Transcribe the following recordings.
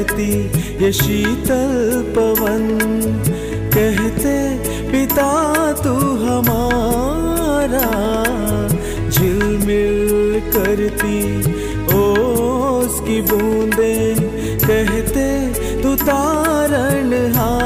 बहती ये शीतल पवन कहते, पिता तू हमारा झिलमिल करती, ओस की बूंदे कहते, तू तारण हारा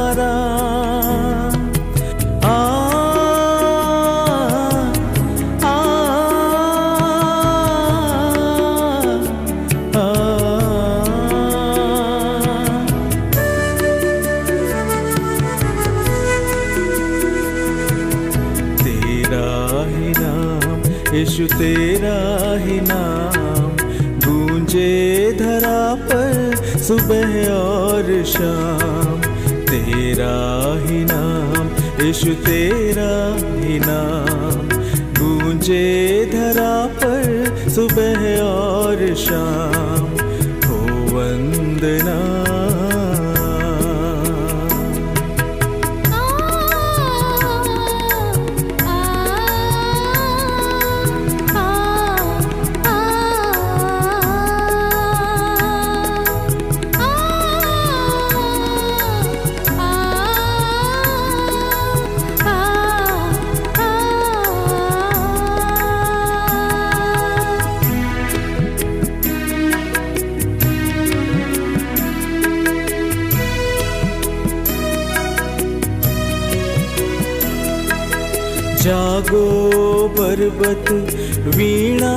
यीशु तेरा ही नाम गूंजे धरा पर सुबह और शाम पर्वत वीणा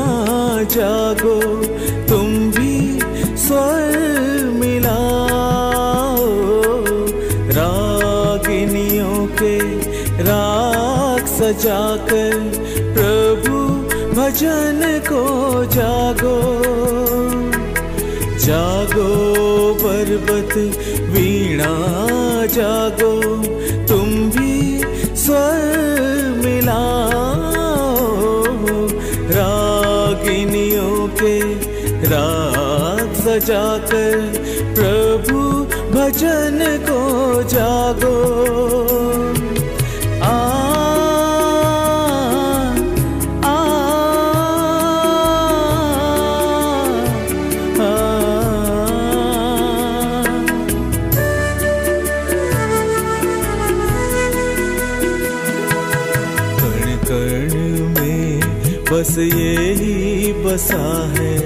जागो, तुम भी स्वर मिलाओ। रागिनियों के राग सजाकर प्रभु भजन को जागो। जागो पर्वत, वीणा जागो, तुम भी स्वर मिलाओ। के रात सजाकर प्रभु भजन को जागो यही बसा है।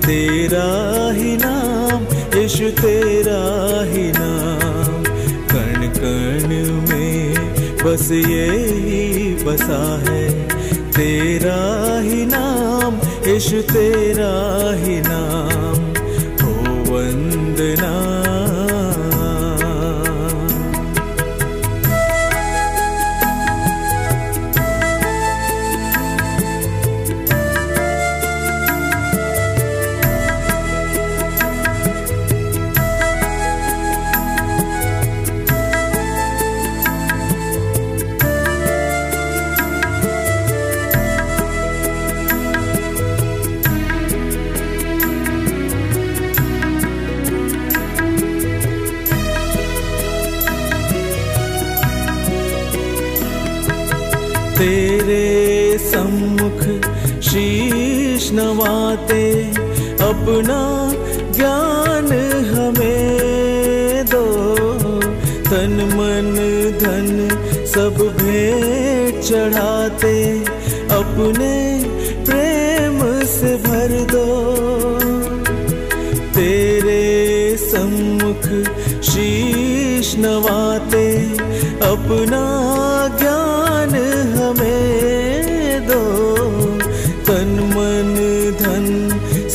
तेरा ही नाम, यशु, तेरा ही नाम। कण कण में बस यही बसा है। तेरा ही नाम, यशु, तेरा ही नाम। तेरे सम्मुख शीश नवाते, अपना ज्ञान हमें दो। तन, मन, धन सब भेंट चढ़ाते, अपने प्रेम से भर दो। तेरे सम्मुख शीश नवाते, अपना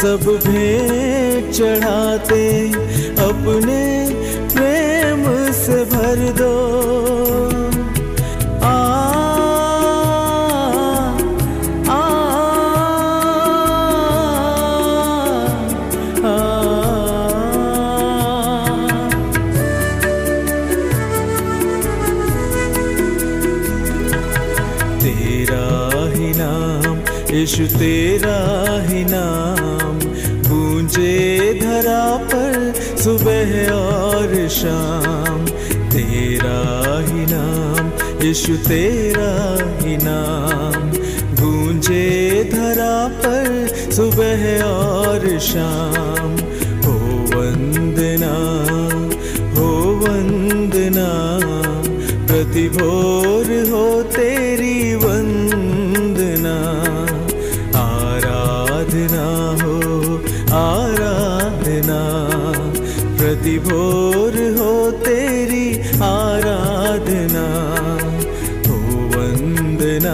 सब भेंट चढ़ाते, अपने प्रेम से भर दो। तेरा ही नाम यीशु तेरा ही नाम गूंजे धरा पर सुबह और शाम। तेरा ही नाम, यीशु, तेरा ही नाम। गूंजे धरा पर सुबह और शाम। हो वंदना हो वंदना। प्रतिभोर વંદના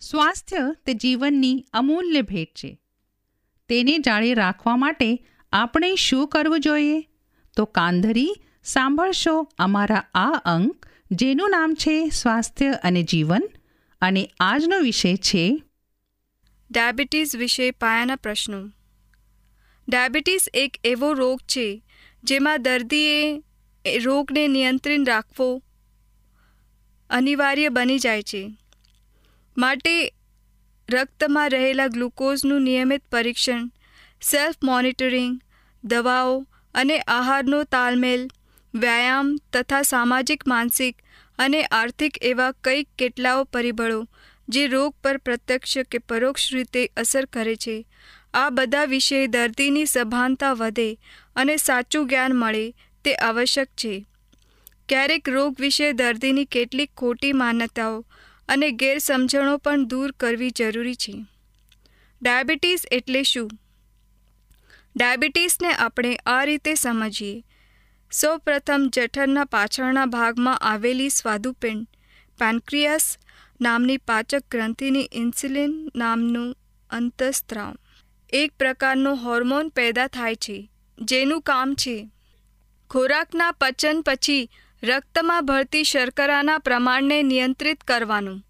સ્વાસ્થ્ય તે જીવનની અમૂલ્ય ભેટ છે. તેને જાળે રાખવા માટે આપણે શું કરવું જોઈએ? તો કાંધરી સાંભળશો અમારા આ અંક જેનું નામ છે સ્વાસ્થ્ય અને જીવન અને આજનો વિષય છે ડાયાબિટીસ વિશે પાયાના પ્રશ્નો. ડાયાબિટીસ એક એવો રોગ છે જેમાં દર્દીએ રોગને નિયંત્રિત રાખવો અનિવાર્ય બની જાય છે. માટે રક્તમાં રહેલા ગ્લુકોઝનું નિયમિત પરીક્ષણ સેલ્ફ મોનિટરિંગ દવાઓ અને આહારનો તાલમેલ, વ્યાયામ તથા સામાજિક, માનસિક અને આર્થિક એવા કંઈક કેટલાઓ પરિબળો જે રોગ પર પ્રત્યક્ષ કે પરોક્ષ રીતે અસર કરે છે. આ બધા વિશે દર્દીની સભાનતા વધે અને સાચું જ્ઞાન મળે તે આવશ્યક છે. ક્યારેક રોગ વિશે દર્દીની કેટલીક ખોટી માન્યતાઓ અને ગેરસમજણો પણ દૂર કરવી જરૂરી છે. ડાયાબિટીસ એટલે શું? ડાયાબિટીસને આપણે આ રીતે સમજીએ. સૌપ્રથમ જઠરના પાછળના ભાગમાં આવેલી સ્વાદુપિંડ, પેન્ક્રિયાસ નામની પાચક ગ્રંથિની ઇન્સ્યુલિન નામનું અંતસ્ત્રાવ. એક પ્રકારનો હોર્મોન પેદા થાય છે, જેનું કામ છે. ખોરાકના પચન પછી રક્તમાં ભળતી શર્કરાના પ્રમાણને નિયંત્રિત કરવાનું.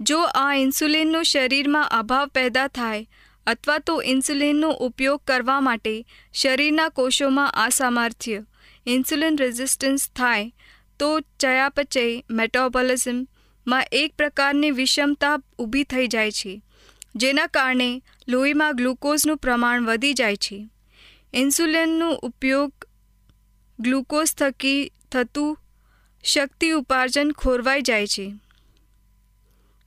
જો આ ઇન્સ્યુલિનનો શરીરમાં અભાવ પેદા થાય અથવા તો ઇન્સ્યુલિનનો ઉપયોગ કરવા માટે શરીરના કોષોમાં અસામર્થ્ય, ઇન્સ્યુલિન રેઝિસ્ટન્સ થાય, તો ચયાપચય મેટાબોલિઝમમાં એક પ્રકારની વિષમતા ઊભી થઈ જાય છે, જેના કારણે લોહીમાં ગ્લુકોઝનું પ્રમાણ વધી જાય છે. ઇન્સ્યુલિનનો ઉપયોગ ગ્લુકોઝ થકી થતું શક્તિ ઉપાર્જન ખોરવાઈ જાય છે.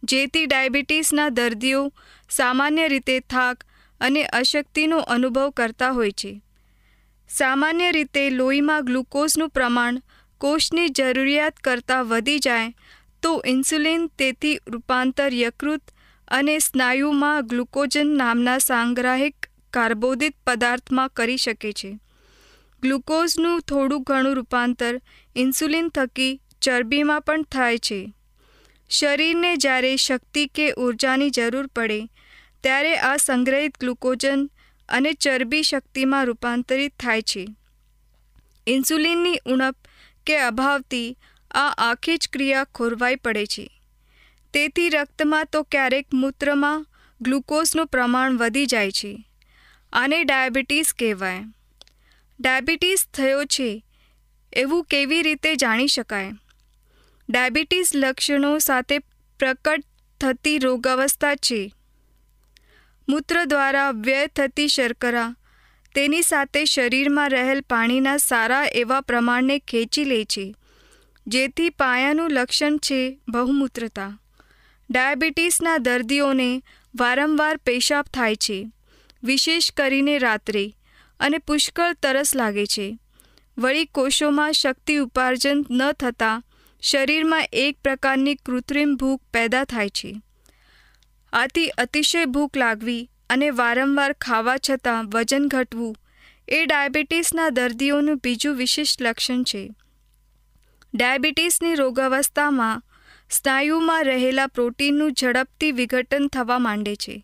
જેથી ડાયાબિટીસના દર્દીઓ સામાન્ય રીતે થાક અને અશક્તિનો અનુભવ કરતા હોય છે. સામાન્ય રીતે લોહીમાં ગ્લુકોઝનું પ્રમાણ કોષની જરૂરિયાત કરતાં વધી જાય તો ઇન્સ્યુલિન તેથી રૂપાંતર યકૃત અને સ્નાયુમાં ગ્લુકોજન નામના સાંગ્રાહિક કાર્બોદિત પદાર્થમાં કરી શકે છે. ગ્લુકોઝનું થોડું ઘણું રૂપાંતર ઇન્સ્યુલિન થકી ચરબીમાં પણ થાય છે. શરીરને જ્યારે શક્તિ કે ઊર્જાની જરૂર પડે, ત્યારે આ સંગ્રહિત ગ્લુકોજન અને ચરબી શક્તિમાં રૂપાંતરિત થાય છે. ઇન્સ્યુલિનની ઉણપ કે અભાવથી આ આખી જ ક્રિયા ખોરવાઈ પડે છે. તેથી રક્તમાં તો ક્યારેક મૂત્રમાં ગ્લુકોઝનું પ્રમાણ વધી જાય છે આને ડાયાબિટીસ કહેવાય. ડાયાબિટીસ થયો છે એવું કેવી રીતે જાણી શકાય? ડાયાબિટીસ લક્ષણો સાથે પ્રકટ થતી રોગાવસ્થા છે. મૂત્ર દ્વારા વ્યય થતી શર્કરા તેની સાથે શરીરમાં રહેલ પાણીના સારા એવા પ્રમાણને ખેંચી લે છે, જેથી પાયાનું લક્ષણ છે બહુમૂત્રતા. ડાયાબિટીસના દર્દીઓને વારંવાર પેશાબ થાય છે, વિશેષ કરીને રાત્રે, અને પુષ્કળ તરસ લાગે છે. વળી કોષોમાં શક્તિ ઉપાર્જન ન થતાં શરીરમાં એક પ્રકારની કૃત્રિમ ભૂખ પેદા થાય છે. આથી અતિશય ભૂખ લાગવી અને વારંવાર ખાવા છતાં વજન ઘટવું એ ડાયાબિટીસના દર્દીઓનું બીજું વિશિષ્ટ લક્ષણ છે. ડાયાબિટીસની રોગાવસ્થામાં સ્નાયુમાં રહેલા પ્રોટીનનું ઝડપથી વિઘટન થવા માંડે છે,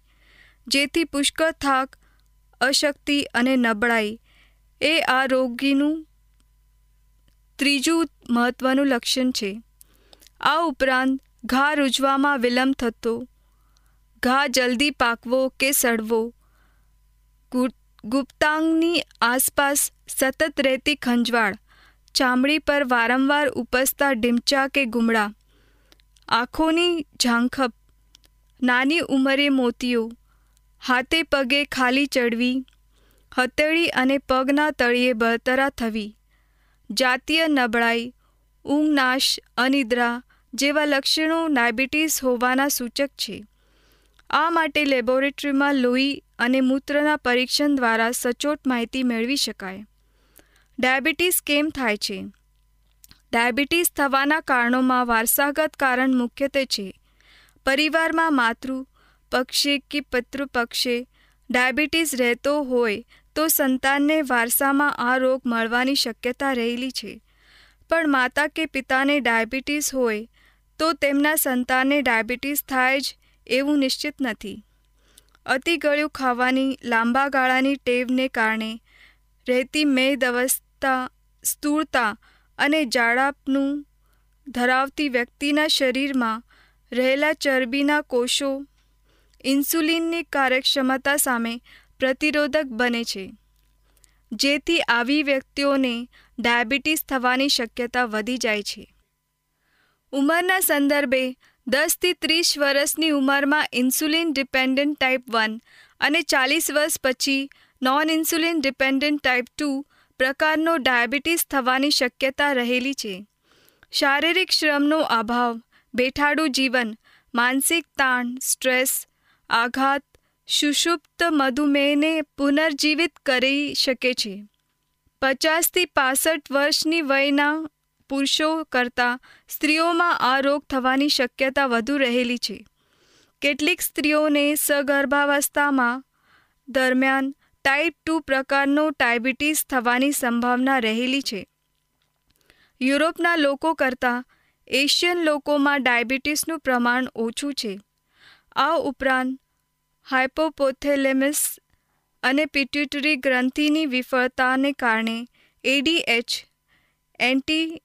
જેથી પુષ્કળ થાક, અશક્તિ અને નબળાઈ એ આ રોગીનું ત્રીજું મહત્વનું લક્ષણ છે. આ ઉપરાંત ઘા રૂજવામાં વિલંબ થતો, ઘા જલ્દી પાકવો કે સડવો ગુપ્તાંગની આસપાસ સતત રહેતી ખંજવાળ, ચામડી પર વારંવાર ઉપસતા ડીમચા કે ગુમડા આંખોની ઝાંખપ, નાની ઉંમરે મોતીઓ, હાથે પગે ખાલી ચડવી, હથેળી અને પગના તળિયે બળતરા થવી, જાતીય નબળાઈ ઊંઘ નાશ અનિદ્રા જેવા લક્ષણો ડાયાબિટીસ હોવાના સૂચક છે. આ માટે લેબોરેટરીમાં લોહી અને મૂત્રના પરીક્ષણ દ્વારા સચોટ માહિતી મેળવી શકાય. ડાયાબિટીસ કેમ થાય છે? ડાયાબિટીસ થવાના કારણોમાં વારસાગત કારણ મુખ્યત્વે છે. પરિવારમાં માતૃ, પક્ષે કે પિતૃ પક્ષે ડાયાબિટીસ રહેતો હોય તો સંતાનને વારસામાં આ રોગ મળવાની શક્યતા રહેલી છે. પણ માતા કે પિતાને ડાયાબિટીસ હોય તો તેમના સંતાનને ડાયાબિટીસ થાય જ એવું નિશ્ચિત નથી. અતિ ગળ્યું ખાવાની, લાંબા ગાળાની ટેવને કારણે રહેતી મેદ અવસ્થા સ્થૂળતા અને જાડાપનું ધરાવતી વ્યક્તિના શરીરમાં રહેલા ચરબીના કોષો ઇન્સ્યુલિનની કાર્યક્ષમતા સામે પ્રતિરોધક બને છે, જેથી આવી વ્યક્તિઓને ડાયાબિટીસ થવાની શક્યતા વધી જાય છે. ઉંમરના સંદર્ભે દસથી ત્રીસ વર્ષની ઉંમરમાં ઇન્સ્યુલિન ડિપેન્ડન્ટ ટાઈપ વન અને ચાલીસ વર્ષ પછી non insulin dependent type two પ્રકારનો ડાયાબિટીસ થવાની શક્યતા રહેલી છે. શારીરિક શ્રમનો અભાવ, બેઠાડું જીવન, માનસિક તાણ, સ્ટ્રેસ, આઘાત, સુષુપ્ત મધુમેહને પુનર્જીવિત કરી શકે છે. પચાસથી પાસઠ વર્ષની વયના પુરુષો કરતાં સ્ત્રીઓમાં આ રોગ થવાની શક્યતા વધુ રહેલી છે. કેટલીક સ્ત્રીઓને સગર્ભાવસ્થામાં દરમિયાન ટાઈપ ટુ પ્રકારનો ડાયાબિટીસ થવાની સંભાવના રહેલી છે. યુરોપના લોકો કરતાં એશિયન લોકોમાં ડાયાબિટીસનું પ્રમાણ ઓછું છે. આ ઉપરાંત હાઇપોપોથેલેમસ અને પિટ્યુટરી ગ્રંથિની વિફળતાને કારણે એડીએચ એન્ટી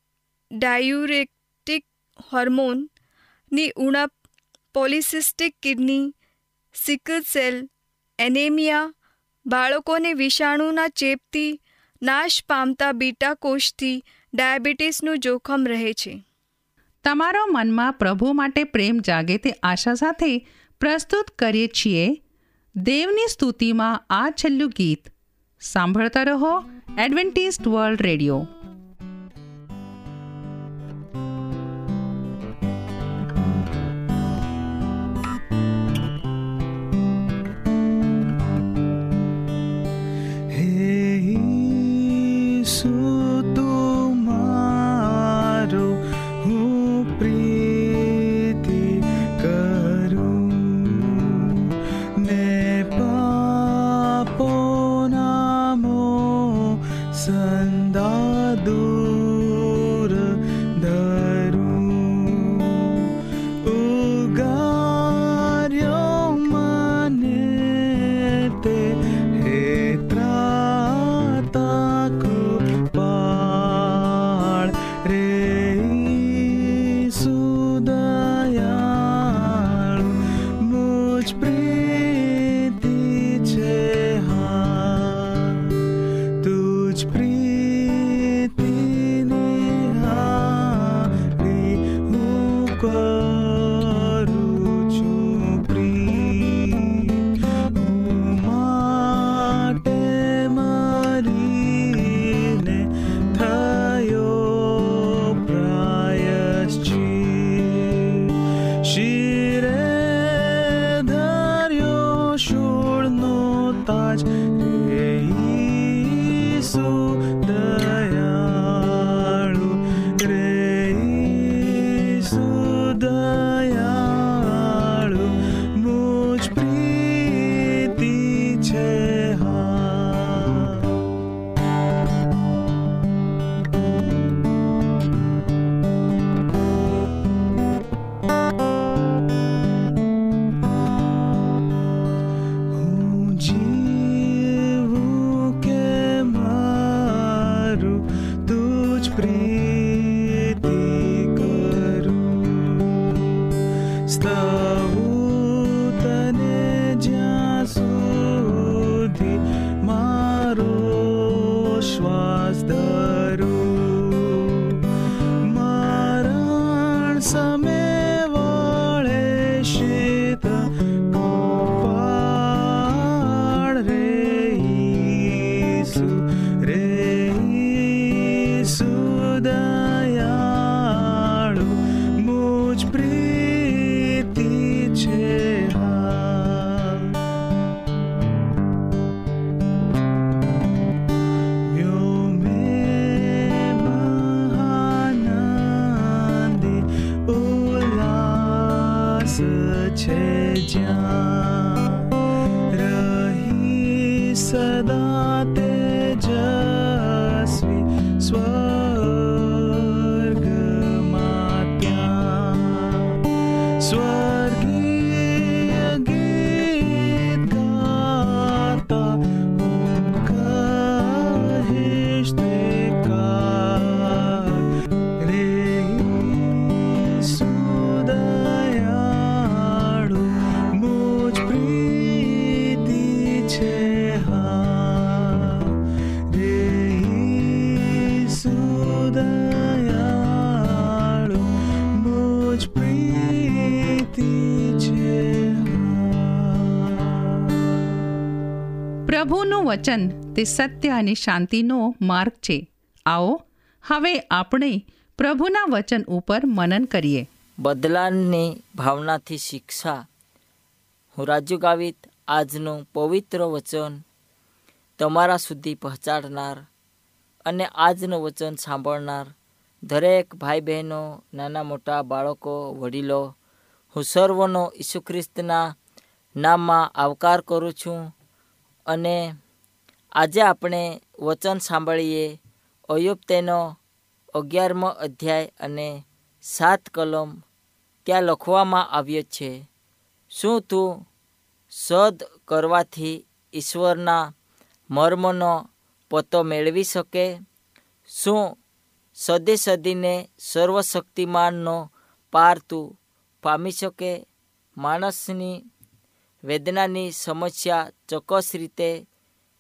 ડાયુરેટિક હોર્મોનની ઉણપ, polycystic kidney, sickle cell, anaemia બાળકોને વિષાણુના ચેપથી નાશ પામતા બીટા કોષથી ડાયાબિટીસનું જોખમ રહે છે. તમારો મનમાં પ્રભુ માટે પ્રેમ જાગે તે આશા સાથે પ્રસ્તુત કરીએ છીએ. દેવની સ્તુતિમાં આ છેલ્લું ગીત. સાંભળતા રહો એડવેન્ટિસ્ટ વર્લ્ડ રેડિયો. હું છે જ્યાં રહી સદા તેજસ્વી સ્વર્ગમાં વચન તે સત્ય અને શાંતિનો માર્ગ છે. આવો, હવે આપણે પ્રભુના વચન ઉપર મનન કરીએ. બદલાની ભાવનાથી શિક્ષા. હું રાજુ ગાવિત આજનું પવિત્ર વચન તમારા સુધી પહોંચાડનાર અને આજનું વચન સાંભળનાર દરેક ભાઈ બહેનો નાના મોટા બાળકો, વડીલો, હું સર્વનો ઈસુ ખ્રિસ્તના નામમાં આવકાર કરું છું અને આજે આપણે વચન સાંભળીએ અયુબ તેનો અગિયારમો અધ્યાય અને સાત કલમ ત્યાં લખવામાં આવ્યો છે, શું તું સદ કરવાથી ઈશ્વરના મર્મનો પતો મેળવી શકે? શું સદે સદીને સર્વશક્તિમાનનો પાર તું પામી શકે? માણસની વેદનાની સમસ્યા ચોક્કસ રીતે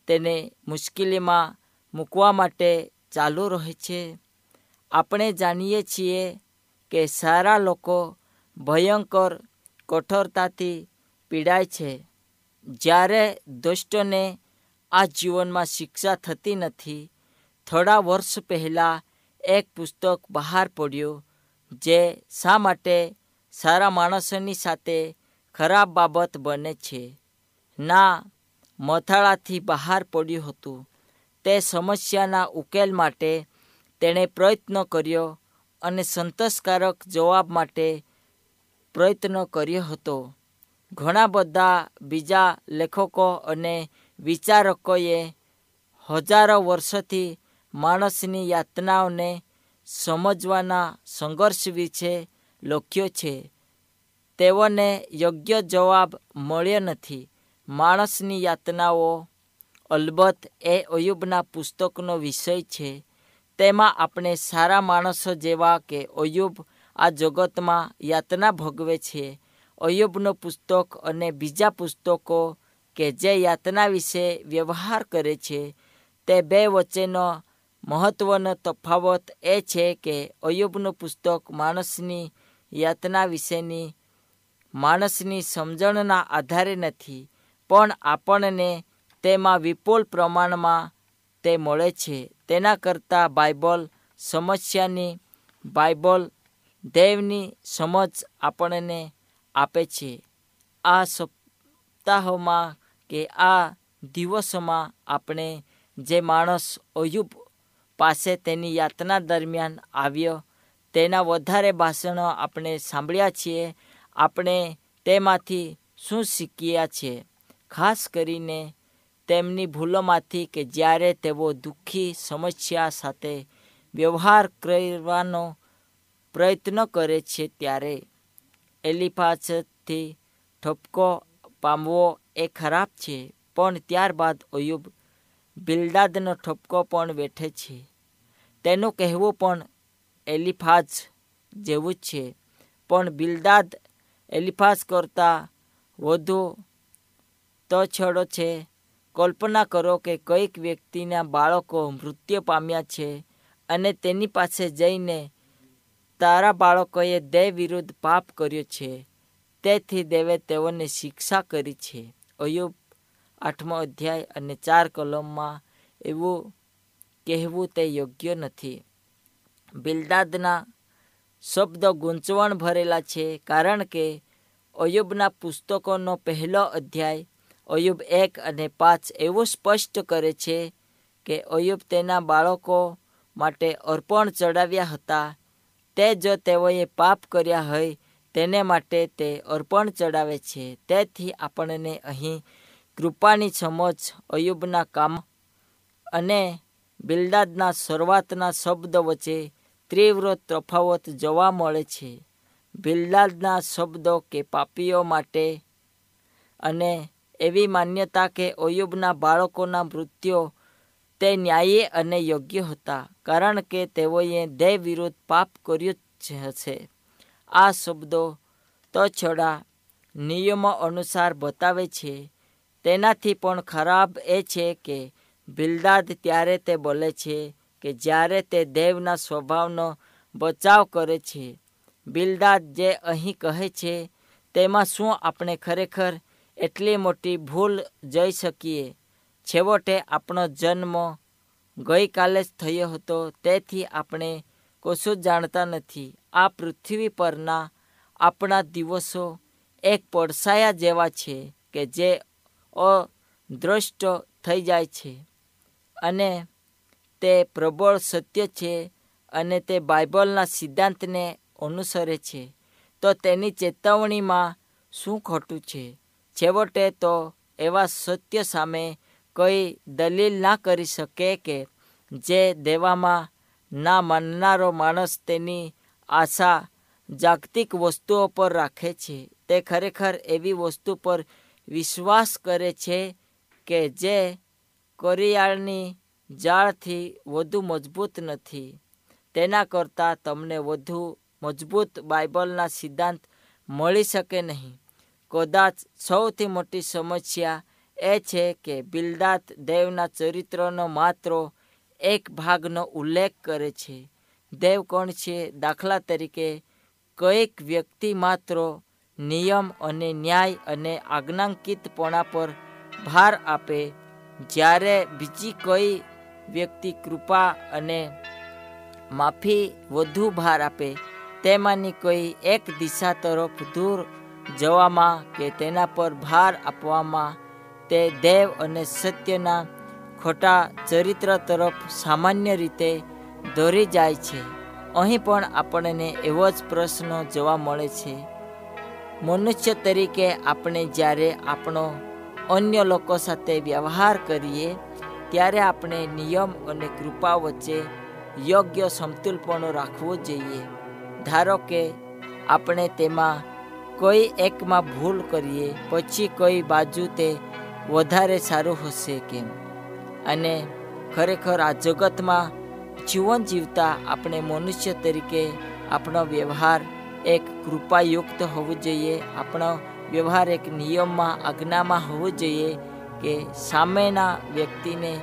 તેને મુશ્કેલીમાં મૂકવા માટે ચાલુ રહે છે. આપણે જાણીએ છીએ કે સારા લોકો ભયંકર કઠોરતાથી પીડાય છે. જ્યારે દુષ્ટને આ જીવનમાં શિક્ષા થતી નથી, થોડા વર્ષ પહેલાં એક પુસ્તક બહાર પડ્યું, જે શા માટે સારા માણસોની સાથે ખરાબ બાબત બને છે. ના મથાળાથી બહાર પડ્યું હતું. તે સમસ્યાના ઉકેલ માટે તેણે પ્રયત્ન કર્યો અને સંતોષકારક જવાબ માટે પ્રયત્ન કર્યો હતો. ઘણા બધા બીજા લેખકો અને વિચારકોએ હજારો વર્ષોથી માણસની યાતનાઓને સમજવાના સંઘર્ષ વિશે લખ્યો છે. તેઓને યોગ્ય જવાબ મળ્યો નથી. માણસની યાતનાઓ. અલબત્ત એ અયુબના પુસ્તકનો વિષય છે. તેમાં આપણે સારા માણસો જેવા કે અયુબ આ જગતમાં યાતના ભોગવે છે. અયુબનું પુસ્તક અને બીજા પુસ્તકો કે જે યાતના વિશે વ્યવહાર કરે છે, તે બે વચ્ચેનો મહત્વનો તફાવત એ છે કે અયુબનું પુસ્તક માણસની યાતના વિશેની માણસની સમજણના આધારે નથી. પણ આપણને તેમાં વિપુલ પ્રમાણમાં તે મળે છે. તેના કરતાં બાઇબલ સમસ્યાની બાઇબલ દેવની સમજ આપણને આપે છે. આ સપ્તાહોમાં કે આ દિવસોમાં આપણે જે માણસ અયુબ પાસે તેની યાતના દરમિયાન આવ્યો, તેના વધારે ભાષણો આપણે સાંભળ્યા છીએ. આપણે તેમાંથી શું શીખ્યા છીએ ખાસ કરીને તેમની ભૂલોમાંથી કે જ્યારે તેઓ દુઃખી સમસ્યા સાથે વ્યવહાર કરવાનો પ્રયત્ન કરે છે ત્યારે એલિફાસથી ઠપકો પામવો એ ખરાબ છે. પણ ત્યારબાદ અયુબ બિલદાદનો ઠપકો પણ બેઠે છે. તેનું કહેવું પણ એલિફાઝ જેવું જ છે. પણ બિલદાદ એલિફાઝ કરતાં વધુ તછડો છે. કલ્પના કરો કે કંઈક વ્યક્તિના બાળકો મૃત્યુ પામ્યા છે અને તેની પાસે જઈને તારા બાળકોએ દેવ વિરુદ્ધ પાપ કર્યો છે. તેથી દેવે તેઓને શિક્ષા કરી છે. અયુબ આઠમો અધ્યાય અને ચાર કલમમાં એવું કહેવું તે યોગ્ય નથી. બિલદાદના શબ્દો ગૂંચવણ ભરેલા છે કારણ કે અયુબના પુસ્તકોનો પહેલો અધ્યાય અયુબ એક અને પાંચ એવું સ્પષ્ટ કરે છે કે અયુબ તેના બાળકો માટે અર્પણ ચડાવ્યા હતા. તે જો તેઓએ પાપ કર્યા હોય તેને માટે તે અર્પણ ચડાવે છે. તેથી આપણને અહીં કૃપાની સમજ અયુબના કામ અને બિલદાદના શરૂઆતના શબ્દ વચ્ચે તીવ્ર તફાવત જોવા મળે છે. બિલદાદના શબ્દો કે પાપીઓ માટે અને એવી માન્યતા કે ઓયુબના બાળકોના મૃત્યુ તે ન્યાયી અને યોગ્ય હતા, કારણ કે તેઓએ દેહ વિરુદ્ધ પાપ કર્યું જ હશે આ શબ્દો તો છડા નિયમો અનુસાર બતાવે છે. તેનાથી પણ ખરાબ એ છે કે બિલદાદ ત્યારે તે બોલે છે કે જ્યારે તે દેવના સ્વભાવનો બચાવ કરે છે, બિલદાદ જે અહીં કહે છે, તેમાં શું આપણે ખરેખર એટલી મોટી ભૂલ જઈ શકીએ. છેવટે આપણો જન્મ ગઈકાલે જ થયો હતો, તેથી આપણે કશું જાણતા નથી. આ પૃથ્વી પરના આપણા દિવસો એક પડસાયા જેવા છે કે જે અદ્રષ્ટ થઈ જાય છે અને તે પ્રબળ સત્ય છે અને તે બાઇબલના સિદ્ધાંતને અનુસરે છે. તો તેની ચેતવણીમાં શું ખોટું છે? છેવટે તો એવા સત્ય સામે કોઈ દલીલ ના કરી શકે કે જે દેવામાં ના માનનારો માણસ તેની આશા જાગતિક વસ્તુઓ પર રાખે છે. તે ખરેખર એવી વસ્તુ પર વિશ્વાસ કરે છે કે જે કરિયાળની જાળથી વધુ મજબૂત નથી. તેના કરતાં તમને વધુ મજબૂત બાઇબલના સિદ્ધાંત મળી શકે નહીં. કદાચ સૌથી મોટી સમસ્યા એ છે કે બિલદાત દેવના ચરિત્રનો માત્ર એક ભાગનો ઉલ્લેખ કરે છે. દેવ કોણ છે? દાખલા તરીકે કંઈક વ્યક્તિ માત્ર નિયમ અને ન્યાય અને આજ્ઞાંકિતપણા પર ભાર આપે, જ્યારે બીજી કોઈ વ્યક્તિ કૃપા અને માફી વધુ ભાર આપે. તેમાંની કોઈ એક દિશા તરફ દૂર જવામાં કે તેના પર ભાર આપવામાં તે દેવ અને સત્યના ખોટા ચરિત્ર તરફ સામાન્ય રીતે દોરી જાય છે. અહીં પણ આપણને એવો જ પ્રશ્ન જોવા મળે છે. મનુષ્ય તરીકે આપણે જ્યારે આપણો અન્ય લોકો સાથે વ્યવહાર કરીએ, ત્યારે આપણે નિયમ અને કૃપા વચ્ચે યોગ્ય સમતુલપણું રાખવું જોઈએ. ધારો કે આપણે તેમાં કોઈ એકમાં ભૂલ કરીએ, પછી કોઈ બાજુ તે વધારે સારું હશે કેમ? અને ખરેખર આ જગતમાં જીવન જીવતા આપણે મનુષ્ય તરીકે આપણો વ્યવહાર એક કૃપાયુક્ત હોવું જોઈએ. આપણો વ્યવહાર એક નિયમમાં, આજ્ઞામાં હોવો જોઈએ કે સામેના વ્યક્તિને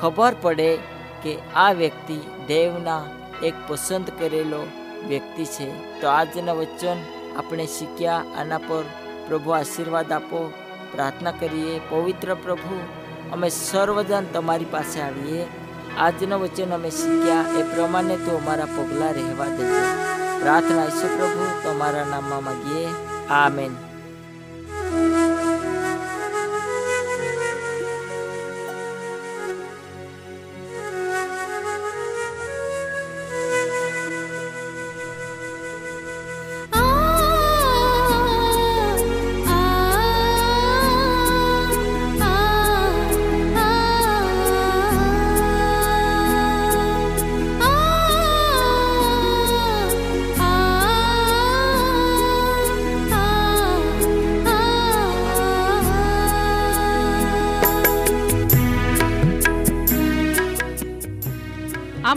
ખબર પડે કે આ વ્યક્તિ દેવના એક પસંદ કરેલો વ્યક્તિ છે. તો આજના વચન આપણે શીખ્યા, આના પર પ્રભુ આશીર્વાદ આપો, પ્રાર્થના કરીએ, પવિત્ર પ્રભુ, અમે સર્વજન તમારી પાસે આવીએ. આજનું વચન અમે શીખ્યા, એ પ્રમાણે તું અમારા પગલાં રહેવા દેજો. પ્રાર્થના ઈશ્વર પ્રભુ, તમારા નામમાં માગીએ. આમેન.